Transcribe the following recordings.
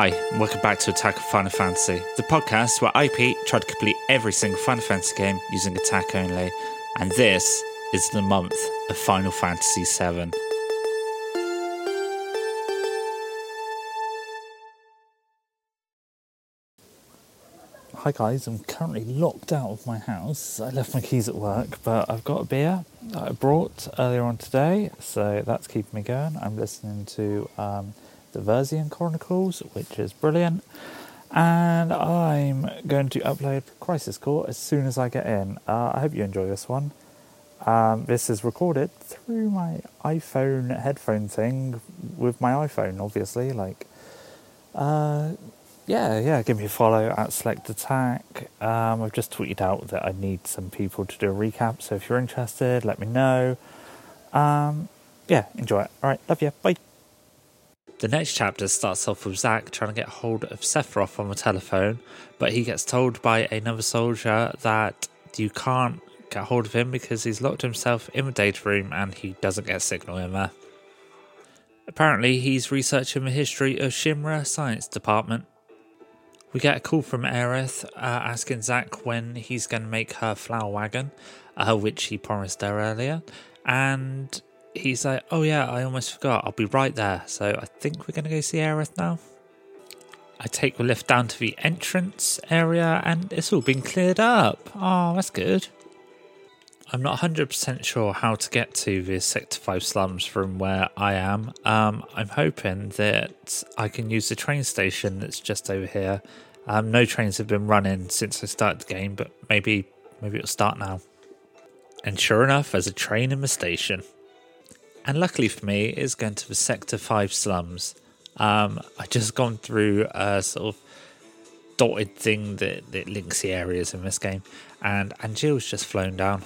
Hi, and welcome back to Attack On Final Fantasy, the podcast where IP tried to complete every single Final Fantasy game using attack only, and this is the month of Final Fantasy VII. Hi guys, I'm currently locked out of my house. I left my keys at work, but I've got a beer that I brought earlier on today, so that's keeping me going. I'm listening to um, the Versian Chronicles, which is brilliant. And I'm going to upload Crisis Core as soon as I get in. Uh, I hope you enjoy this one. Um, this is recorded through my iPhone headphone thing with my iPhone, obviously. Like, uh, yeah, yeah, give me a follow at Select Attack. Um, I've just tweeted out that I need some people to do a recap, so if you're interested, let me know. Um, yeah, enjoy it. All right, love you. Bye. The next chapter starts off with Zack trying to get hold of Sephiroth on the telephone, but he gets told by another soldier that you can't get hold of him because he's locked himself in the data room and he doesn't get signal in there. Apparently, he's researching the history of Shinra Science Department. We get a call from Aerith uh, asking Zack when he's going to make her flower wagon, uh, which he promised her earlier. And he's like, Oh, yeah, I almost forgot. I'll be right there. So I think we're to go see Aerith now. I take the lift down to the entrance area and it's all been cleared up. Oh, that's good. I'm not 100% sure how to get to the Sector 5 slums from where I am. Um, I'm hoping that I can use the train station that's just over here. Um, no trains have been running since I started the game, but maybe maybe it'll start now. And sure enough, there's a train in the station. And luckily for me, it's going to the Sector 5 slums. Um, I just gone through a sort of dotted thing that, that links the areas in this game, and Angeal's just flown down.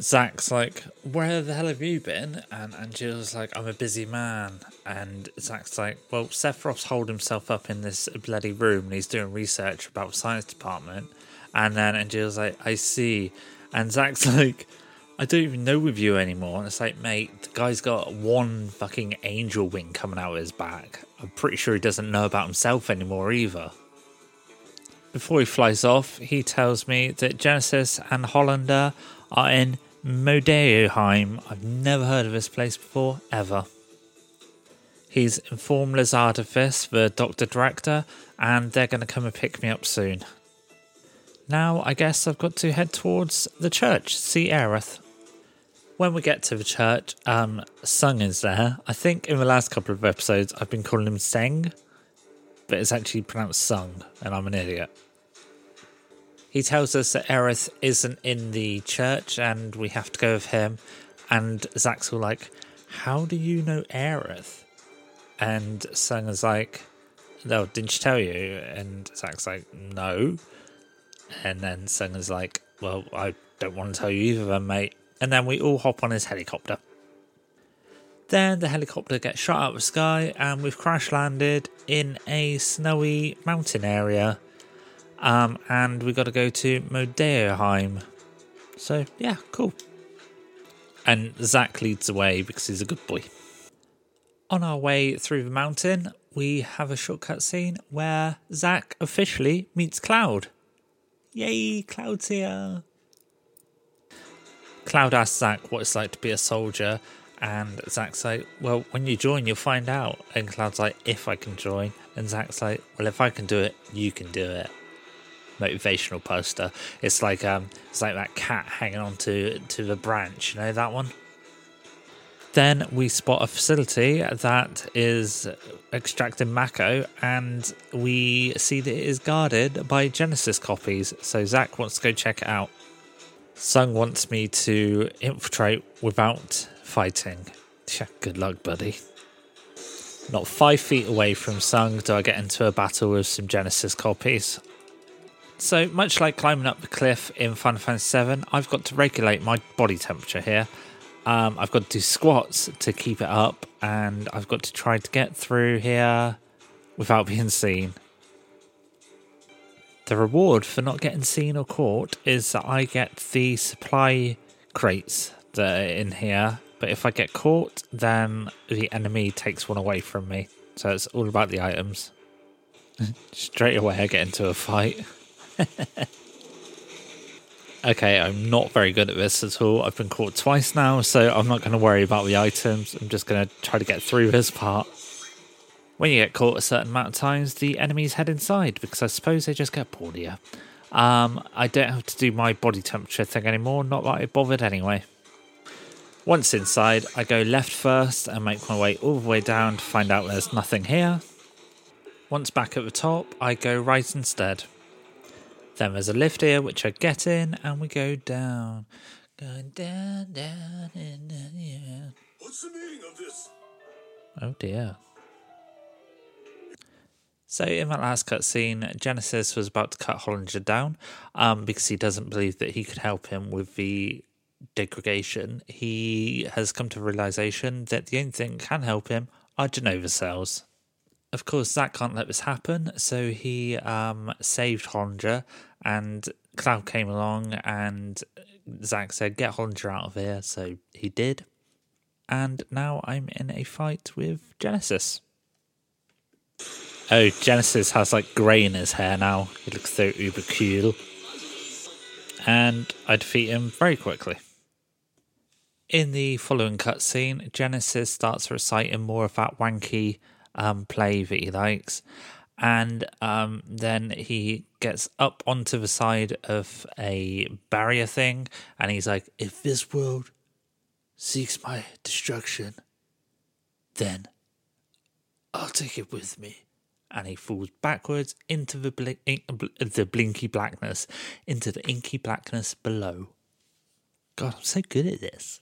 Zack's like, Where the hell have you been? And Angeal's like, I'm a busy man. And Zack's like, Well, Sephiroth's holed himself up in this bloody room and he's doing research about science department. And then Angeal's like, I see. And Zack's like, I don't even know with you anymore. And it's like, mate, the guy's got one fucking angel wing coming out of his back. I'm pretty sure he doesn't know about himself anymore either. Before he flies off, he tells me that Genesis and Hollander are in Modeoheim. I've never heard of this place before, ever. He's informed Lazard the doctor director, and they're going to come and pick me up soon. Now, I guess I've got to head towards the church, see Aerith. When we get to the church, um, Sung is there. I think in the last couple of episodes I've been calling him Seng, but it's actually pronounced Sung, and I'm an idiot. He tells us that Aerith isn't in the church and we have to go with him. And Zack's all like, How do you know Aerith? And Sung is like, No, didn't she tell you? And Zack's like, No. And then Sung is like, Well, I don't want to tell you either, then, mate. And then we all hop on his helicopter. Then the helicopter gets shot out of the sky and we've crash landed in a snowy mountain area. Um, and we got to go to Modeoheim. So, yeah, cool. And Zack leads the way because he's a good boy. On our way through the mountain, we have a shortcut scene where Zack officially meets Cloud. Yay, Cloud's here! Cloud asks Zack what it's like to be a soldier, and Zack's like, Well, when you join, you'll find out. And Cloud's like, If I can join. And Zack's like, Well, if I can do it, you can do it. Motivational poster. It's like um, it's like that cat hanging on to, to the branch. You know that one. Then we spot a facility that is extracting Mako, and we see that it is guarded by Genesis copies. So Zack wants to go check it out. Sung wants me to infiltrate without fighting. Yeah, good luck, buddy. Not five feet away from Sung do I get into a battle with some Genesis copies. So, much like climbing up the cliff in Final Fantasy VII, I've got to regulate my body temperature here. Um, I've got to do squats to keep it up, and I've got to try to get through here without being seen. The reward for not getting seen or caught is that I get the supply crates that are in here, but if I get caught, then the enemy takes one away from me. So it's all about the items. Straight away, I get into a fight. okay, I'm not very good at this at all. I've been caught twice now, so I'm not going to worry about the items. I'm just going to try to get through this part. When you get caught a certain amount of times, the enemies head inside because I suppose they just get bored of you. Um, I don't have to do my body temperature thing anymore, not that I bothered anyway. Once inside, I go left first and make my way all the way down to find out there's nothing here. Once back at the top, I go right instead. Then there's a lift here which I get in and we go down. Going down, down, and down, yeah. What's the meaning of this? Oh dear. So in that last cutscene, Genesis was about to cut Hollander down um, because he doesn't believe that he could help him with the degradation. He has come to the realization that the only thing that can help him are Jenova cells. Of course, Zack can't let this happen, so he um, saved Hollander, and Cloud came along, and Zack said, "Get Hollander out of here." So he did, and now I'm in a fight with Genesis. Oh, Genesis has like grey in his hair now. He looks so uber cool. And I defeat him very quickly. In the following cutscene, Genesis starts reciting more of that wanky um, play that he likes. And um, then he gets up onto the side of a barrier thing and he's like, If this world seeks my destruction, then I'll take it with me and he falls backwards into the the blinky blackness, into the inky blackness below. God, I'm so good at this.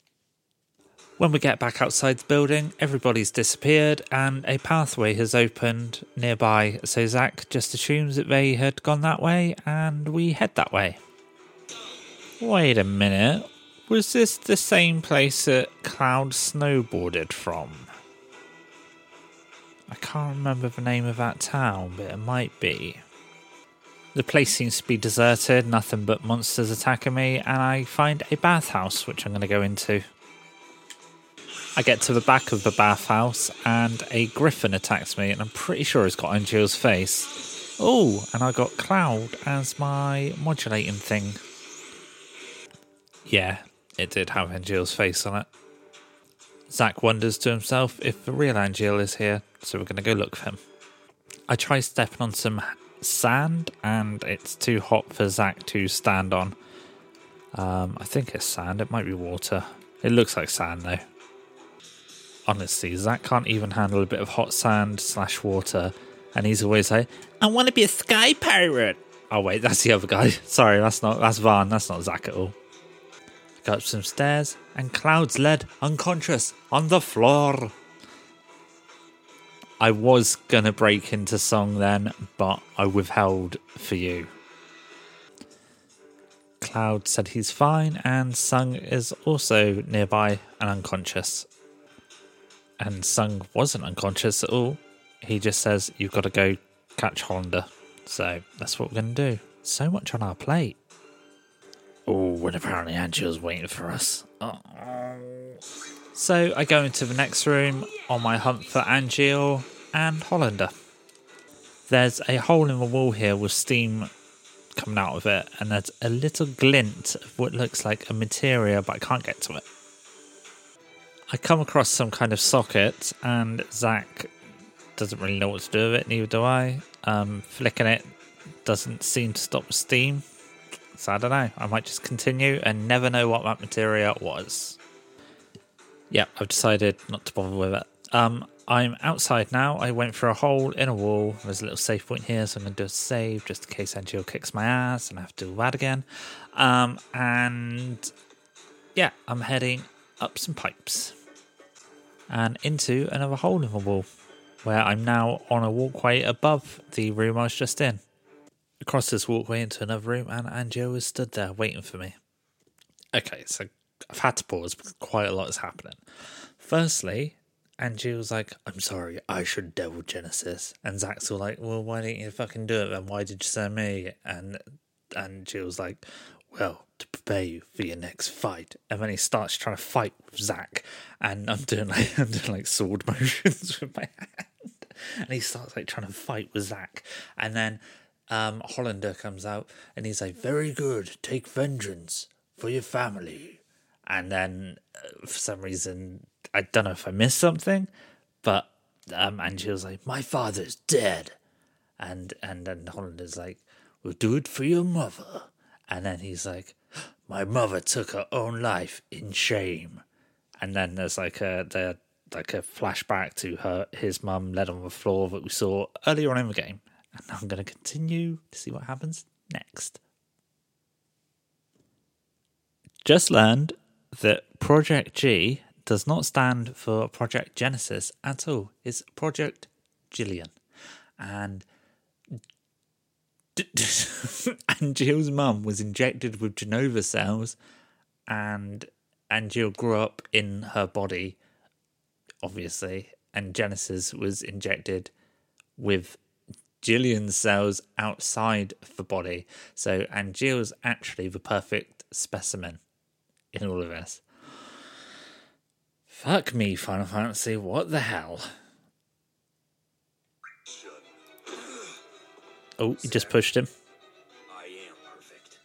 When we get back outside the building, everybody's disappeared and a pathway has opened nearby. So Zack just assumes that they had gone that way and we head that way. Wait a minute. Was this the same place that Cloud snowboarded from? I can't remember the name of that town, but it might be. The place seems to be deserted, nothing but monsters attacking me, and I find a bathhouse which I'm going to go into. I get to the back of the bathhouse and a griffin attacks me, and I'm pretty sure it's got Angeal's face. Oh, and I got Cloud as my modulating thing. Yeah, it did have Angeal's face on it. Zack wonders to himself if the real Angeal is here, so we're going to go look for him. I try stepping on some sand, and it's too hot for Zack to stand on. Um, I think it's sand, it might be water. It looks like sand though. Honestly, Zack can't even handle a bit of hot sand slash water, and he's always like, I want to be a sky pirate. Oh, wait, that's the other guy. Sorry, that's not, that's Van. that's not Zack at all. Go up some stairs, and Cloud's led unconscious on the floor. I was gonna break into song then, but I withheld for you. Cloud said he's fine, and Sung is also nearby and unconscious. And Sung wasn't unconscious at all. He just says, You've got to go catch Honda. So that's what we're going to do. So much on our plate. Oh, and apparently Angeal's waiting for us. Uh-oh. So I go into the next room on my hunt for Angeal and Hollander. There's a hole in the wall here with steam coming out of it, and there's a little glint of what looks like a materia, but I can't get to it. I come across some kind of socket, and Zack doesn't really know what to do with it, neither do I. Um, flicking it doesn't seem to stop the steam, so I don't know. I might just continue and never know what that materia was. Yeah, I've decided not to bother with it. Um, I'm outside now. I went for a hole in a wall. There's a little save point here, so I'm going to do a save just in case Angeal kicks my ass and I have to do that again. Um, and yeah, I'm heading up some pipes and into another hole in the wall where I'm now on a walkway above the room I was just in across this walkway into another room, and Angeal was stood there waiting for me. Okay, so I've had to pause because quite a lot is happening. Firstly, Angeal was like, I'm sorry, I should devil Genesis. And Zack's all like, Well, why didn't you fucking do it then? Why did you send me? And Angeal's like, Well, to prepare you for your next fight. And then he starts trying to fight with Zack. And I'm doing like I'm doing like sword motions with my hand. and he starts like trying to fight with Zack, and then um, Hollander comes out and he's like, "Very good, take vengeance for your family," and then uh, for some reason I don't know if I missed something, but um, was like, "My father's dead," and and then is like, "We'll do it for your mother," and then he's like, "My mother took her own life in shame," and then there's like a the like a flashback to her his mum led on the floor that we saw earlier on in the game, and I'm going to continue to see what happens next. Just learned that Project G does not stand for Project Genesis at all. It's Project Gillian. And and Angeal's mum was injected with Jenova cells, and and Angeal grew up in her body, obviously, and Genesis was injected with Gillian's cells outside of the body. So, and Angeal's actually the perfect specimen in all of this. Fuck me, Final Fantasy, what the hell? Oh, you just pushed him. I am perfect.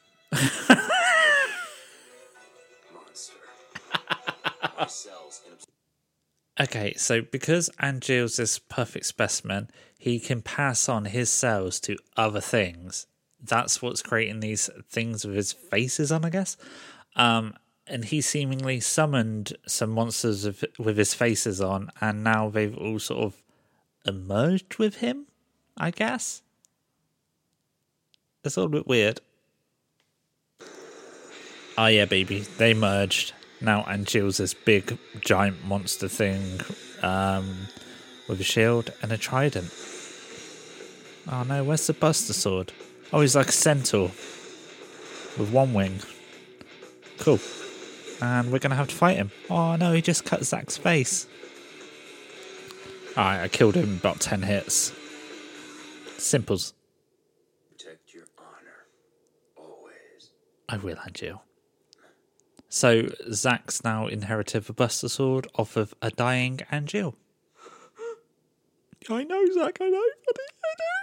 Okay, so because Angeal's this perfect specimen, he can pass on his cells to other things. That's what's creating these things with his faces on, I guess. Um, and he seemingly summoned some monsters of, with his faces on, and now they've all sort of emerged with him, I guess. It's a little bit weird. Oh yeah, baby, they merged. Now Angeal's this big giant monster thing um, with a shield and a trident. Oh no, where's the Buster Sword? Oh, he's like a centaur with one wing. Cool. And we're gonna have to fight him. Oh no, he just cut Zack's face. Alright, I killed him about 10 hits. Simples. protect your honor. Always. I will, Angeal. So Zack's now inherited the Buster Sword off of a dying Angeal. I know, Zack, I know, buddy, I know.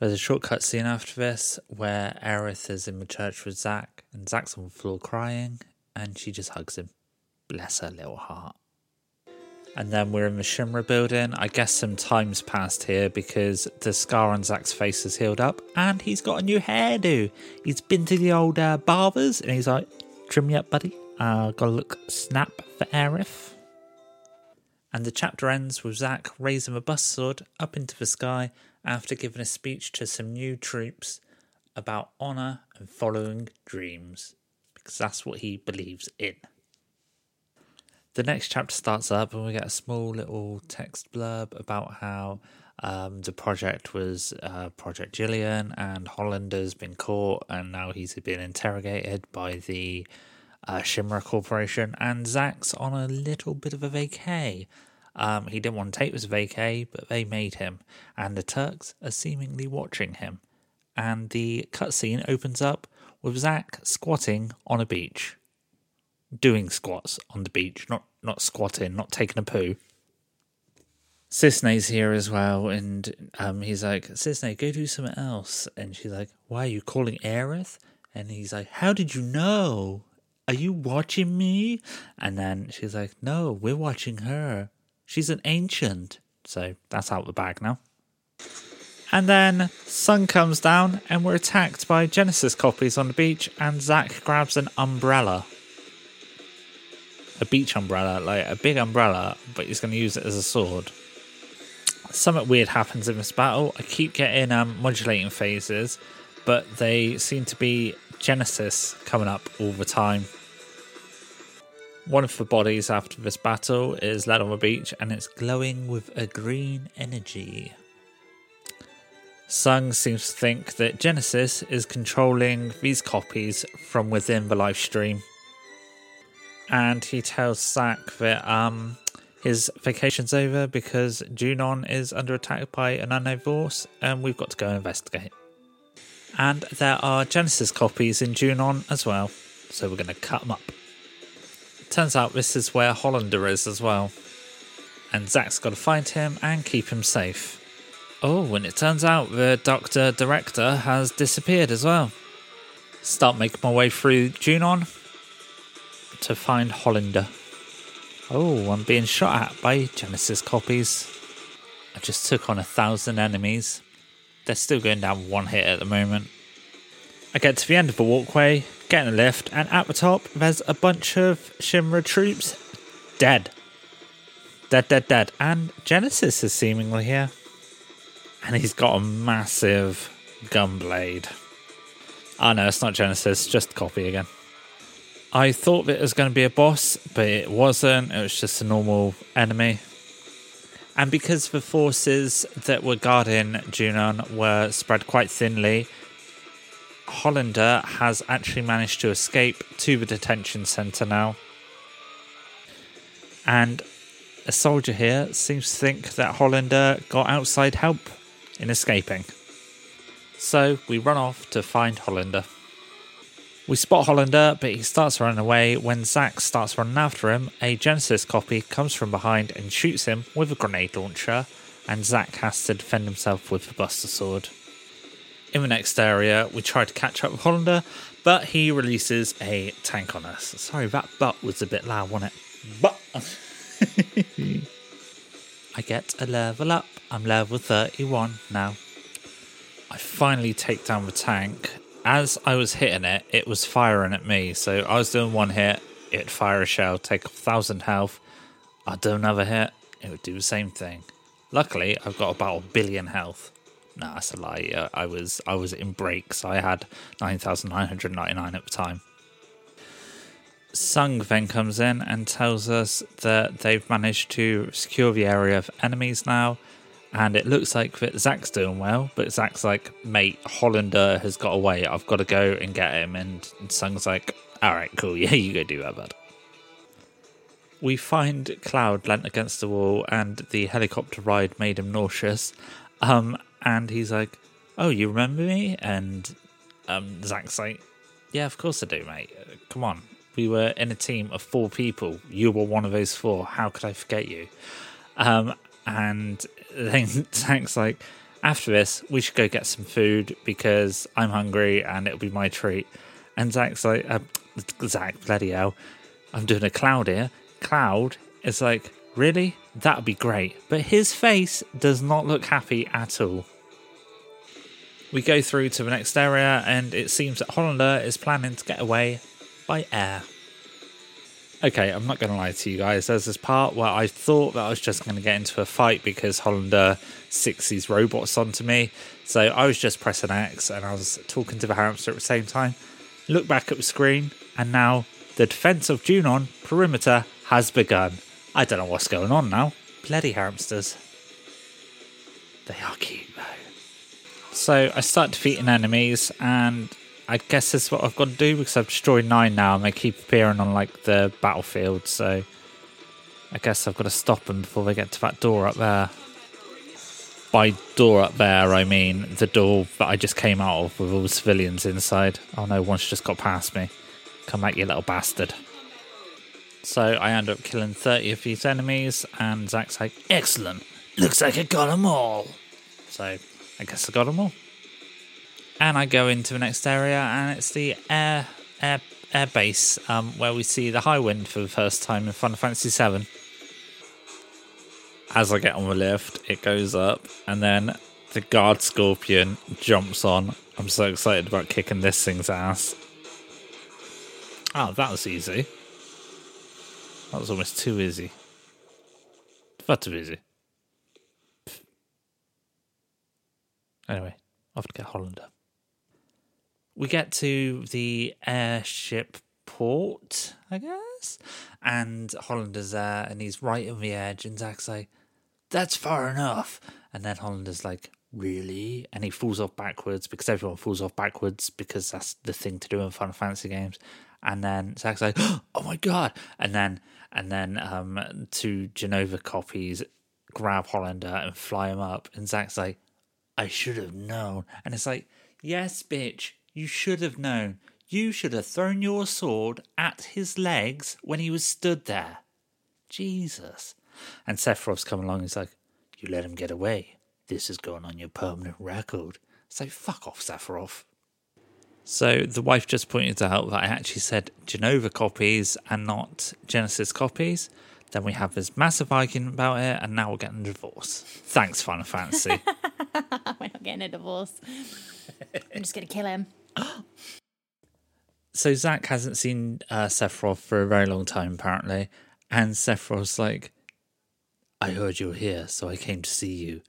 There's a shortcut scene after this where Aerith is in the church with Zack, and Zack's on the floor crying, and she just hugs him. Bless her little heart. And then we're in the Shinra building. I guess some time's passed here because the scar on Zack's face has healed up and he's got a new hairdo. He's been to the old uh, barbers and he's like, trim me up, buddy. Uh, gotta look snap for Aerith. And the chapter ends with Zack raising the bust sword up into the sky after giving a speech to some new troops about honour and following dreams. Because that's what he believes in the next chapter starts up and we get a small little text blurb about how um, the project was uh, Project Gillian and Hollander's been caught and now he's been interrogated by the uh, Corporation and Zack's on a little bit of a vacay. Um, he didn't want to take this vacay, but they made him, and the Turks are seemingly watching him. And the cutscene opens up with Zack squatting on a beach doing squats on the beach, not not squatting, not taking a poo. Cissnei's here as well, and um, he's like, Cissnei, go do something else. And she's like, Why are you calling Aerith? And he's like, How did you know? Are you watching me? And then she's like, No, we're watching her. She's an ancient. So that's out the bag now. And then sun comes down, and we're attacked by Genesis copies on the beach, and Zack grabs an umbrella a beach umbrella, like a big umbrella, but he's going to use it as a sword. Something weird happens in this battle. I keep getting um, modulating phases, but they seem to be Genesis coming up all the time. One of the bodies after this battle is led on the beach and it's glowing with a green energy. Sung seems to think that Genesis is controlling these copies from within the Lifestream and he tells Zack that um, his vacation's over because Junon is under attack by an unknown force, and we've got to go investigate. And there are Genesis copies in Junon as well, so we're going to cut them up. Turns out this is where Hollander is as well. and Zack's got to find him and keep him safe. Oh, and it turns out the Doctor Director has disappeared as well. Start making my way through Junon to find Hollander. Oh, I'm being shot at by Genesis copies. I just took on a thousand enemies. They're still going down one hit at the moment. I get to the end of the walkway, get in a lift, and at the top there's a bunch of Shinra troops dead. Dead, dead, dead. And Genesis is seemingly here. And he's got a massive gun blade. Oh no, it's not Genesis, just copy again. I thought that it was going to be a boss, but it wasn't. It was just a normal enemy. And because the forces that were guarding Junon were spread quite thinly, Hollander has actually managed to escape to the detention centre now. And a soldier here seems to think that Hollander got outside help in escaping. So we run off to find Hollander. We spot Hollander, but he starts running away. When Zack starts running after him, a Genesis copy comes from behind and shoots him with a grenade launcher, and Zack has to defend himself with the Buster Sword. In the next area, we try to catch up with Hollander, but he releases a tank on us. Sorry, that butt was a bit loud, wasn't it? But I get a level up. I'm level 31 now. I finally take down the tank. As I was hitting it, it was firing at me. So I was doing one hit, it'd fire a shell, take a 1,000 health. I'd do another hit, it would do the same thing. Luckily, I've got about a billion health. No, that's a lie. I was I was in breaks. I had 9,999 at the time. Sung then comes in and tells us that they've managed to secure the area of enemies now, and it looks like that Zack's doing well. But Zack's like, "Mate, Hollander has got away. I've got to go and get him." And, and Sung's like, "All right, cool. Yeah, you go do that, bud." We find Cloud leant against the wall, and the helicopter ride made him nauseous. Um, and he's like, "Oh, you remember me?" And um, Zack's like, "Yeah, of course I do, mate. Uh, Come on, we were in a team of four people. You were one of those four. How could I forget you?" Um, and then Zack's like, "After this, we should go get some food because I'm hungry and it'll be my treat." And Zack's like, uh, "Zack, bloody hell, I'm doing a cloud here." Cloud is like, "Really? That'd be great," but his face does not look happy at all. We go through to the next area, and it seems that Hollander is planning to get away by air. Okay, I'm not going to lie to you guys. There's this part where I thought that I was just going to get into a fight because Hollander six these robots onto me. So I was just pressing X and I was talking to the hamster at the same time. Look back at the screen, and now the defense of Junon perimeter has begun. I don't know what's going on now. Bloody hamsters. They are cute though. So I start defeating enemies, and I guess that's what I've got to do because I've destroyed nine now, and they keep appearing on like the battlefield. So I guess I've got to stop them before they get to that door up there. By door up there, I mean the door that I just came out of with all the civilians inside. Oh no, one's just got past me. Come back, you little bastard. So I end up killing 30 of these enemies, and Zack's like, Excellent. Looks like I got them all. So I guess I got them all. And I go into the next area, and it's the air air air base um, where we see the Highwind for the first time in Final Fantasy VII. As I get on the lift, it goes up, and then the guard scorpion jumps on. I'm so excited about kicking this thing's ass. Oh, that was easy. That was almost too easy. Far too easy. Anyway, off to get Hollander. We get to the airship port, I guess, and Hollander's there, and he's right on the edge, and Zack's like, "That's far enough," and then Hollander's like, "Really?" and he falls off backwards because everyone falls off backwards because that's the thing to do in Final Fantasy games. And then Zack's like, "Oh my god!" and then and then um, two Jenova copies grab Hollander and fly him up, and Zack's like, I should have known. And it's like, yes, bitch, you should have known. You should have thrown your sword at his legs when he was stood there. Jesus. And Sephiroth's come along and he's like, You let him get away. This is going on your permanent record. So fuck off, Sephiroth. So the wife just pointed out that I actually said Jenova copies and not Genesis copies. Then we have this massive argument about it, and now we're getting a divorce. Thanks, Final Fantasy. We're not getting a divorce. I'm just gonna kill him. so Zack hasn't seen uh, Sephiroth for a very long time, apparently, and Sephiroth's like, "I heard you were here, so I came to see you.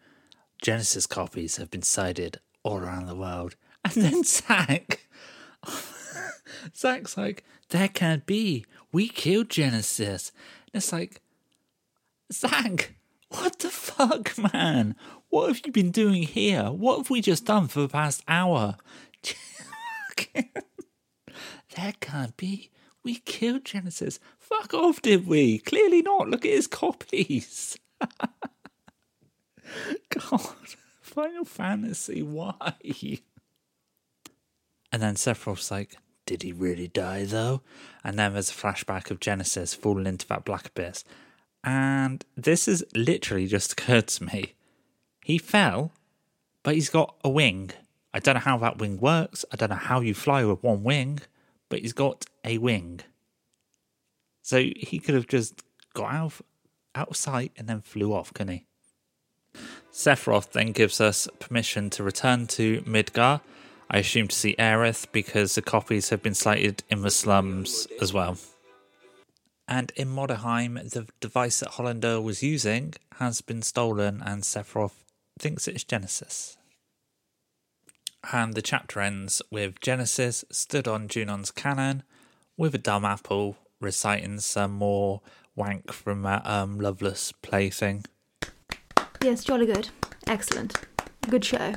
Genesis copies have been sighted all around the world." And then Zack, Zack's like, "That can't be. We killed Genesis." And it's like, Zack, what the fuck, man? What have you been doing here? What have we just done for the past hour? that can't be. We killed Genesis. Fuck off, did we? Clearly not. Look at his copies. God, Final Fantasy, why? And then Sephiroth's like, did he really die though? And then there's a flashback of Genesis falling into that black abyss. And this has literally just occurred to me. He fell, but he's got a wing. I don't know how that wing works. I don't know how you fly with one wing, but he's got a wing. So he could have just got out of, out of sight and then flew off, couldn't he? Sephiroth then gives us permission to return to Midgar. I assume to see Aerith because the copies have been sighted in the slums as well. And in Modeoheim, the device that Hollander was using has been stolen, and Sephiroth thinks it's Genesis. And the chapter ends with Genesis stood on Junon's cannon with a dumbapple reciting some more wank from that um, Loveless play thing. Yes, jolly good. Excellent. Good show.